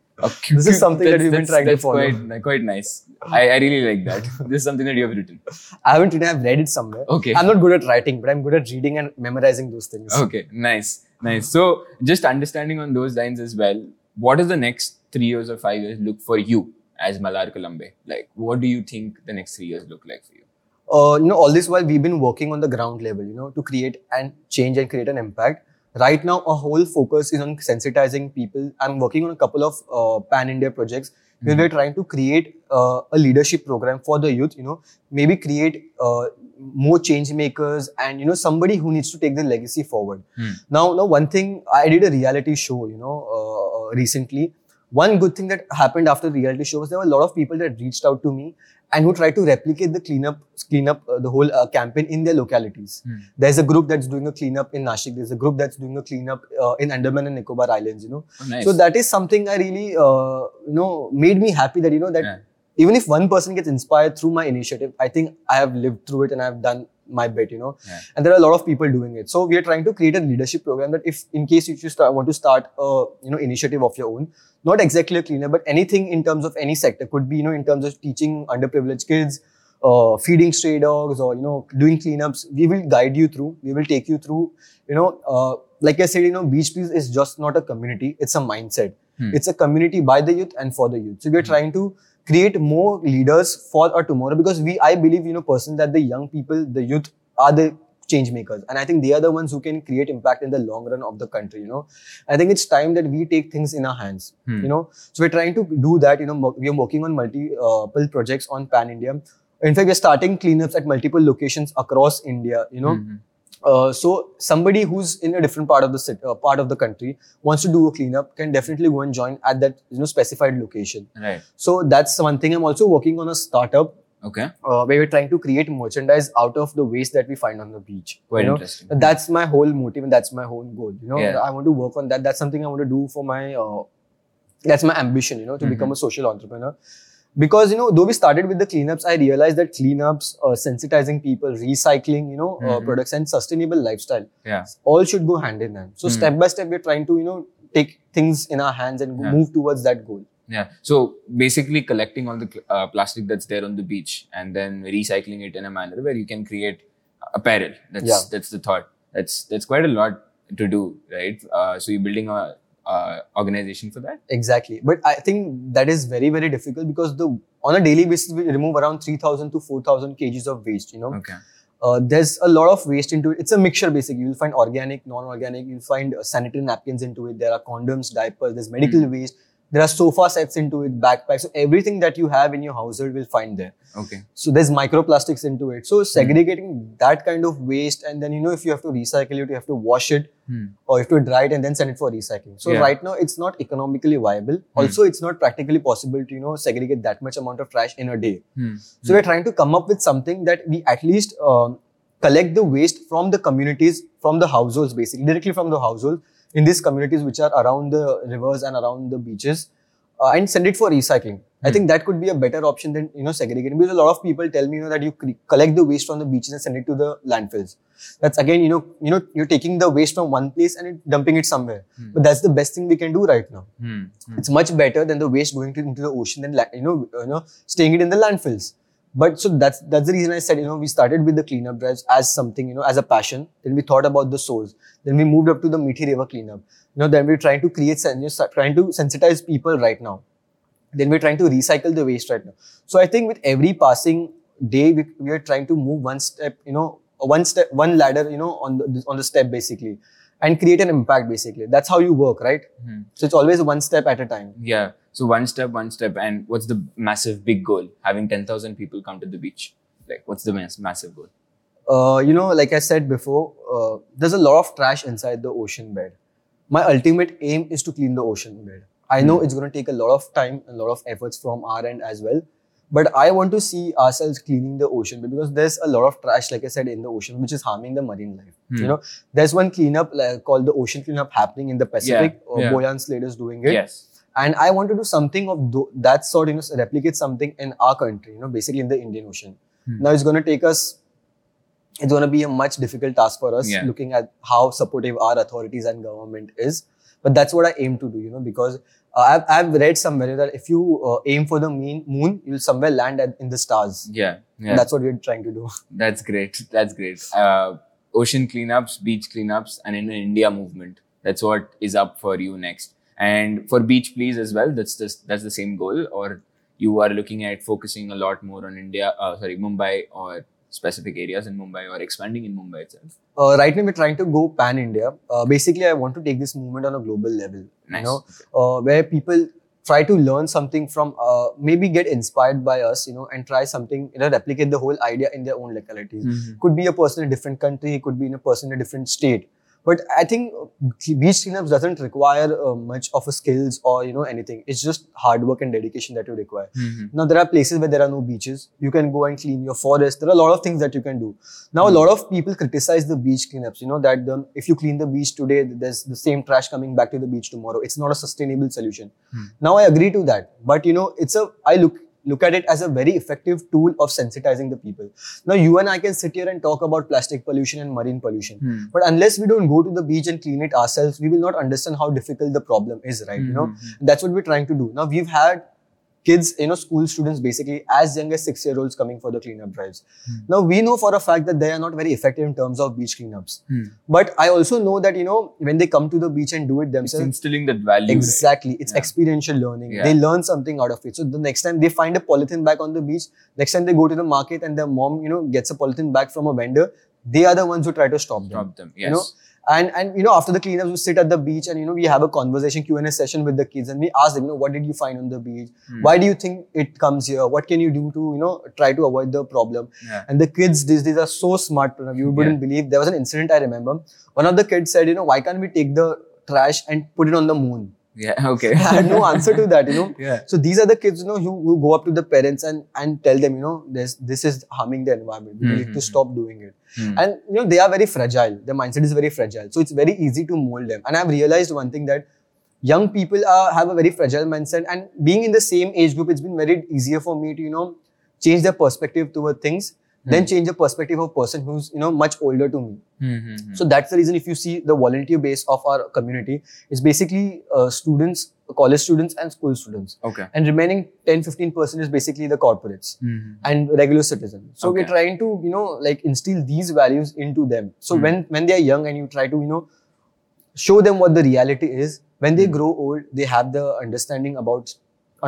This is something that we've been trying to follow. Quite, quite nice. I, I really like that. This is something that you have written. I haven't written. I've read it somewhere. Okay. I'm not good at writing, but I'm good at reading and memorizing those things. Okay, nice, nice. So, just understanding on those lines as well. What does the next three years or five years look for you as Malhar Kalambe? Like, what do you think the next three years look like for you? uh, you know, all this while we've been working on the ground level, you know, to create and change and create an impact. Right now, our whole focus is on sensitizing people. I'm working on a couple of uh, pan India projects where we're trying to create uh, a leadership program for the youth. You know, maybe create uh, more change makers and you know somebody who needs to take the legacy forward. Hmm. Now, now one thing I did a reality show, you know, uh, uh, recently one good thing that happened after the reality show was there were a lot of people that reached out to me and who tried to replicate the cleanup, cleanup, uh, the whole uh, campaign in their localities. Hmm. There's a group that's doing a cleanup in Nashik. There's a group that's doing a cleanup uh, in Andaman and Nicobar Islands. You know, Oh, nice. so that is something I really, uh, you know, made me happy that you know that Yeah. even if one person gets inspired through my initiative, I think I have lived through it and I've done my bit. You know, Yeah. and there are a lot of people doing it. So we are trying to create a leadership program that if, in case you just want to start a you know initiative of your own, not exactly a cleaner, but anything in terms of any sector could be you know in terms of teaching underprivileged kids. Uh, feeding stray dogs or you know doing cleanups we will guide you through we will take you through you know uh, like i said you know Beach Please is just not a community it's a mindset Hmm. it's a community by the youth and for the youth so we are Hmm. trying to create more leaders for our tomorrow because we i believe you know person that the young people the youth are the change makers. And i think they are the ones who can create impact in the long run of the country you know. I think it's time that we take things in our hands Hmm. you know. So we're trying to do that you know we are working on multiple projects on pan india. In fact we're starting cleanups at multiple locations across india you know. Mhm. Uh, so somebody who's in a different part of the city, uh, part of the country wants to do a cleanup can definitely go and join at that you know specified location Right. so that's one thing i'm also working on a startup Okay. uh, where we're trying to create merchandise out of the waste that we find on the beach Quite you know? interesting. that's my whole motive and that's my whole goal you know Yeah. i want to work on that that's something i want to do for my uh, that's my ambition you know to Mhm. become a social entrepreneur because you know though we started with the cleanups i realized that cleanups uh, sensitizing people recycling you know uh, Mhm. products and sustainable lifestyle Yeah. all should go hand in hand so Hmm. step by step we're trying to you know take things in our hands and Yeah. move towards that goal Yeah. So basically, collecting all the uh, plastic that's there on the beach and then recycling it in a manner where you can create apparel. That's Yeah. that's the thought. That's that's quite a lot to do, right? Uh, so you're building a uh, organization for that. Exactly. But I think that is very, very difficult because the on a daily basis we remove around 3000 to 4000 kgs of waste, you know. Okay. Uh, there's a lot of waste into it. It's a mixture basically. You'll find organic, non-organic, you'll find uh, sanitary napkins into it. There are condoms, diapers, there's medical waste. There are sofa sets into it, backpacks. So everything that you have in your household will find there. Okay. So there's microplastics into it. So segregating that kind of waste and then you know if you have to recycle it, you have to wash it Hmm. or you have to dry it and then send it for recycling. So Yeah. right now it's not economically viable. Also, it's not practically possible to you know segregate that much amount of trash in a day. Hmm. So we're trying to come up with something that we at least um, collect the waste from the communities, from the households, basically directly from the household in these communities which are around the rivers and around the beaches, uh, and send it for recycling. I Hmm. think that could be a better option than you know segregating because a lot of people tell me you know that you collect the waste from the beaches and send it to the landfills. That's again you know you know you're taking the waste from one place and it, dumping it somewhere. Hmm. But that's the best thing we can do right now. Hmm. It's much better than the waste going to, into the ocean than you know you know staying it in the landfills. But so that's that's the reason I said you know we started with the cleanup drives as something you know as a passion. Then we thought about the souls. Then we moved up to the Mithi River cleanup. You know then we're trying to create trying to sensitize people right now. Then we're trying to recycle the waste right now. So I think with every passing day we, we are trying to move one step you know one step one ladder you know on the on the step basically and create an impact basically. That's how you work right. Hmm. So it's always one step at a time. Yeah. So one step, one step, and what's the massive big goal? Having ten thousand people come to the beach. Like, what's the mass- massive goal? uh, you know, like I said before, uh, there's a lot of trash inside the ocean bed. My ultimate aim is to clean the ocean bed. I know it's going to take a lot of time, and a lot of efforts from our end as well. But I want to see ourselves cleaning the ocean because there's a lot of trash, like I said, in the ocean, which is harming the marine life. Hmm. You know, there's one cleanup like, called the ocean cleanup happening in the Pacific. uh, yeah. Boyan Slat is doing it Yes. and I want to do something of tho- that sort, you know, replicate something in our country, you know, basically in the Indian Ocean. Hmm. Now it's going to take us, it's going to be a much difficult task for us Yeah. looking at how supportive our authorities and government is. But that's what I aim to do, you know, because uh, I've, I've read somewhere that if you uh, aim for the mean, moon, you'll somewhere land at, in the stars. Yeah. Yeah. That's what we're trying to do. That's great. That's great. Uh, ocean cleanups, beach cleanups, and in an India movement. That's what is up for you next. And for Beach Please as well. That's just that's the same goal. Or you are looking at focusing a lot more on India. Uh, sorry, Mumbai or specific areas in Mumbai or expanding in Mumbai itself. Uh, right now, we're trying to go pan India. Uh, basically, I want to take this movement on a global level. Nice. You know, uh, where people try to learn something from, uh, maybe get inspired by us, you know, and try something, you know, replicate the whole idea in their own localities. Mhm. Could be a person in a different country, could be in a person in a different state. But I think beach cleanups doesn't require uh, much of a skills or you know anything. It's just hard work and dedication that you require. Mhm. Now there are places where there are no beaches. You can go and clean your forest. There are a lot of things that you can do. Now a lot of people criticize the beach cleanups. You know that the, if you clean the beach today, there's the same trash coming back to the beach tomorrow. It's not a sustainable solution. Hmm. Now I agree to that, but you know it's a I look look at it as a very effective tool of sensitizing the people. Now you and I can sit here and talk about plastic pollution and marine pollution. Hmm. But unless we don't go to the beach and clean it ourselves, we will not understand how difficult the problem is, right? You know, Mhm. that's what we're trying to do. Now we've had kids, you know, school students basically as young as six year olds coming for the cleanup drives. Hmm. Now we know for a fact that they are not very effective in terms of beach cleanups. Hmm. But I also know that, you know, when they come to the beach and do it It's themselves, instilling that value. right? Exactly. It's Yeah. experiential learning. Yeah. They learn something out of it. So the next time they find a polythene bag on the beach, next time they go to the market and their mom, you know, gets a polythene bag from a vendor, they are the ones who try to stop them. Stop them. Yes. You know, and and you know after the cleanups we sit at the beach and you know we have a conversation Q&A session with the kids and we ask them you know what did you find on the beach? Hmm. why do you think it comes here? What can you do to you know try to avoid the problem? Yeah. and the kids these days are so smart you wouldn't believe. There was an incident I remember. One of the kids said you know why can't we take the trash and put it on the moon Yeah. Okay. I had no answer to that, you know. Yeah. So these are the kids, you know, who, who go up to the parents and and tell them, you know, this this is harming the environment. We need to Mhm. stop doing it. Hmm. And you know, they are very fragile. Their mindset is very fragile. So it's very easy to mold them. And I've realized one thing that young people are, have a very fragile mindset. And being in the same age group, it's been very easier for me to, you know, change their perspective toward things, then change the perspective of a person who's, you know, much older to me. Hmm, hmm, hmm. So that's the reason if you see the volunteer base of our community is basically uh, students, college students and school students. okay. And remaining 10-15% is basically the corporates Hmm, hmm. and regular citizens. So we're trying to, you know, like instill these values into them. So Hmm. when when they are young and you try to, you know, show them what the reality is, when they Hmm. grow old, they have the understanding about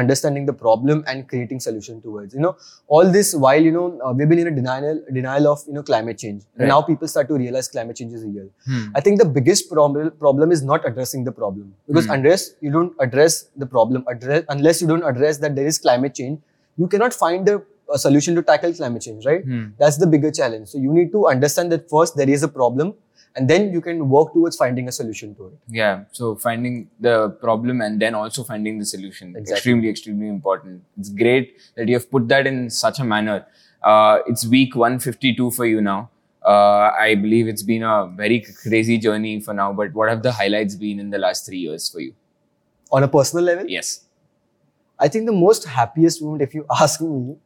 understanding the problem and creating solution towards you know all this while you know uh, we've been in a denial denial of you know climate change Right. and now people start to realize climate change is real Hmm. I think the biggest problem problem is not addressing the problem because Hmm. unless you don't address the problem, address unless you don't address that there is climate change, you cannot find a, a solution to tackle climate change, right? Hmm. That's the bigger challenge. So you need to understand that first there is a problem, and then you can work towards finding a solution to it. Yeah. So finding the problem and then also finding the solution. Exactly. Extremely, extremely important. It's great that you have put that in such a manner. Uh, it's week 152 for you now. Uh, I believe it's been a very crazy journey for now, but what have the highlights been in the last three years for you? On a personal level, Yes. I think the most happiest moment, if you ask me,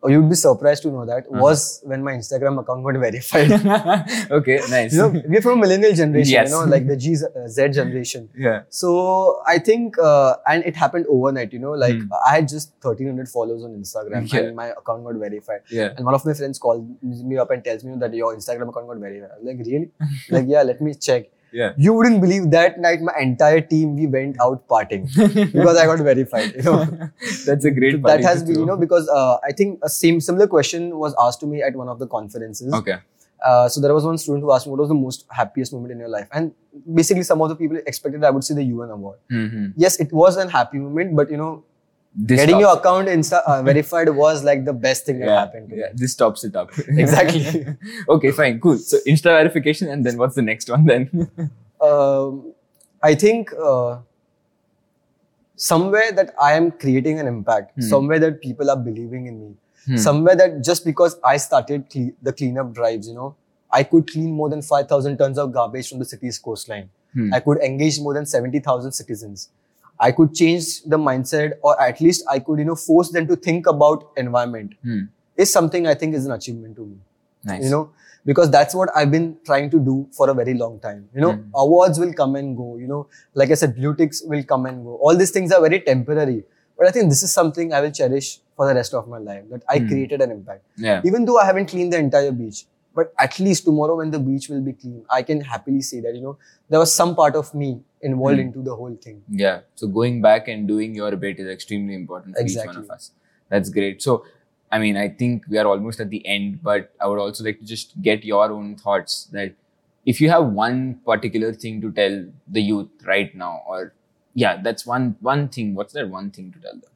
or you'd be surprised to know that, Uh-huh. was when my Instagram account got verified. okay, nice. you know, we're from millennial generation, Yes. you know, like the G uh, Z generation. yeah. So I think, uh, and it happened overnight. You know, like Hmm. I had just 1300 followers on Instagram, Yeah. and my account got verified. Yeah. And one of my friends called me up and tells me that your Instagram account got verified. I'm like, really? like, yeah, let me check. Yeah. You wouldn't believe that night my entire team we went out partying because I got verified. You know, That's a great that has been you know because uh, I think a same similar question was asked to me at one of the conferences. Okay. Uh, so there was one student who asked me what was the most happiest moment in your life, and basically some of the people expected I would say the UN award. hmm Yes, it was an happy moment, but you know, This getting your account insta uh, verified was like the best thing that yeah, happened. To yeah, me. this tops it up. Exactly. okay, fine, cool. So Insta verification, and then what's the next one then? Um, I think uh, somewhere that I am creating an impact, Hmm. somewhere that people are believing in me, Hmm. somewhere that just because I started cle- the cleanup drives, you know, I could clean more than 5,000 tons of garbage from the city's coastline. Hmm. I could engage more than 70,000 citizens. I could change the mindset, or at least I could, you know, force them to think about environment. Hmm. Is something I think is an achievement to me. Nice. You know, because that's what I've been trying to do for a very long time. You know, Hmm. awards will come and go. You know, like I said, blue ticks will come and go. All these things are very temporary. But I think this is something I will cherish for the rest of my life. That I Hmm. created an impact yeah. even though I haven't cleaned the entire beach, but at least tomorrow when the beach will be clean, I can happily say that, you know, there was some part of me involved Hmm. into the whole thing. Yeah. So going back and doing your bit is extremely important for each one of us. That's great. So, I mean, I think we are almost at the end, but I would also like to just get your own thoughts that if you have one particular thing to tell the youth right now, or yeah, that's one one thing. What's that one thing to tell them?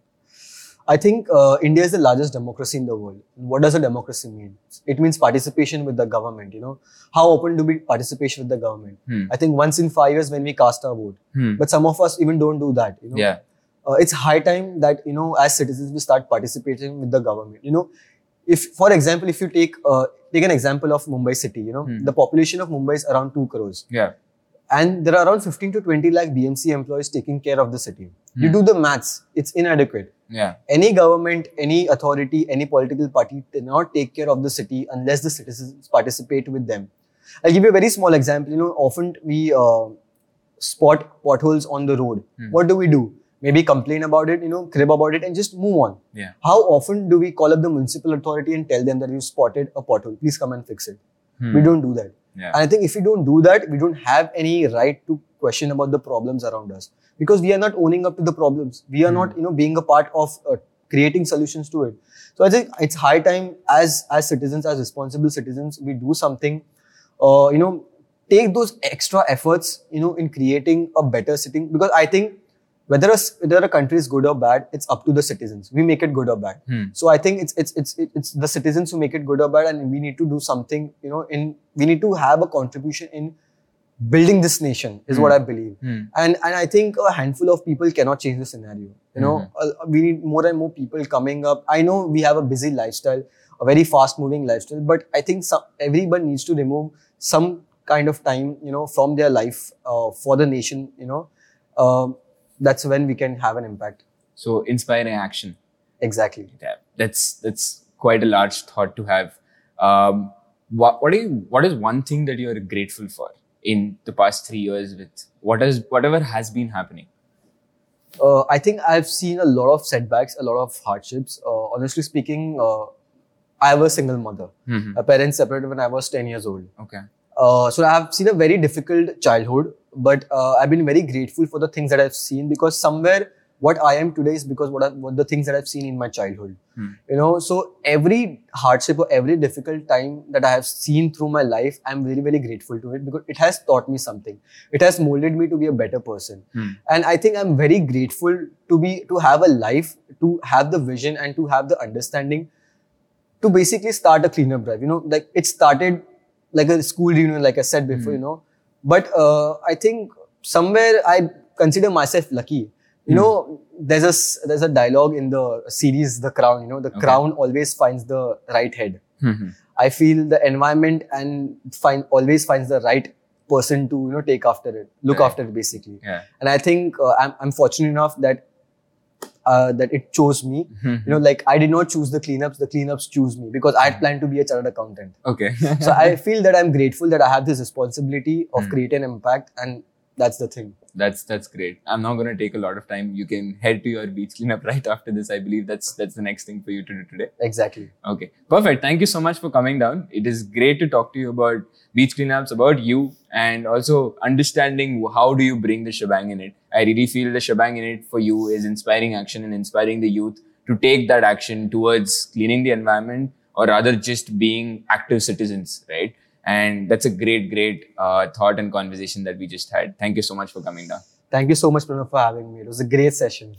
I think uh, India is the largest democracy in the world. What does a democracy mean? It means participation with the government. You know, how open do we participation with the government? Hmm. I think once in five years when we cast our vote, Hmm. but some of us even don't do that. You know, Yeah. uh, it's high time that you know as citizens we start participating with the government. You know, if for example, if you take uh, take an example of Mumbai city, you know, Hmm. the population of Mumbai is around two crores Yeah. And there are around 15 to 20 lakh BMC employees taking care of the city. You Hmm. do the maths, it's inadequate. Yeah. Any government, any authority, any political party cannot take care of the city unless the citizens participate with them. I'll give you a very small example. You know, often we uh, spot potholes on the road. Hmm. What do we do? Maybe complain about it, you know, crib about it and just move on. Yeah. How often do we call up the municipal authority and tell them that you spotted a pothole? Please come and fix it. Hmm. We don't do that. Yeah. And I think if we don't do that, we don't have any right to question about the problems around us because we are not owning up to the problems. We are Hmm. not, you know, being a part of uh, creating solutions to it. So I think it's high time as as citizens, as responsible citizens, we do something. Uh, you know, take those extra efforts, you know, in creating a better city because I think whether a, whether a country is good or bad, it's up to the citizens. We make it good or bad. Hmm. So I think it's it's it's it's the citizens who make it good or bad, and we need to do something. You know, in we need to have a contribution in building this nation is what I believe. Hmm. And and I think a handful of people cannot change the scenario. You know. Uh, we need more and more people coming up. I know we have a busy lifestyle, a very fast moving lifestyle, but I think some, everyone needs to remove some kind of time, you know, from their life uh, for the nation. You know, Um that's when we can have an impact. So inspiring action. Exactly. Yeah. That's that's quite a large thought to have. Um, what what, are you, what is one thing that you are grateful for in the past three years with what is whatever has been happening? Uh, I think I've seen a lot of setbacks, a lot of hardships. Uh, honestly speaking, uh, I was a single mother. Mhm. My parents separated when I was 10 years old. Okay. Uh, so I've seen a very difficult childhood, but uh, I've been very grateful for the things that I've seen because somewhere what I am today is because what, I, what the things that I've seen in my childhood. Hmm. You know, so every hardship or every difficult time that I have seen through my life, I'm very, very grateful to it because it has taught me something. It has molded me to be a better person. Hmm. And I think I'm very grateful to be to have a life, to have the vision and to have the understanding to basically start a cleanup drive. You know, like it started like a school reunion, like I said before, Hmm. you know. But uh, I think somewhere I consider myself lucky. You Hmm. know, there's a there's a dialogue in the series The Crown. You know, the Okay. crown always finds the right head. Mhm. I feel the environment and find always finds the right person to you know take after it, look Right. after it basically. Yeah. And I think uh, I'm I'm fortunate enough that uh, that it chose me. Mhm. You know, like I did not choose the cleanups; the cleanups choose me because I had planned to be a chartered accountant. Okay. So I feel that I'm grateful that I have this responsibility of Hmm. creating impact, and that's the thing. that's that's great. I'm not gonna take a lot of time. You can head to your beach cleanup right after this. I believe that's that's the next thing for you to do today. Exactly. Okay, perfect. Thank you so much for coming down. It is great to talk to you about beach cleanups, about you, and also understanding how do you bring the shebang in it. I really feel the shebang in it for you is inspiring action and inspiring the youth to take that action towards cleaning the environment, or rather just being active citizens, right? And that's a great, great uh, thought and conversation that we just had. Thank you so much for coming down. Thank you so much, Pranav, for having me. It was a great session.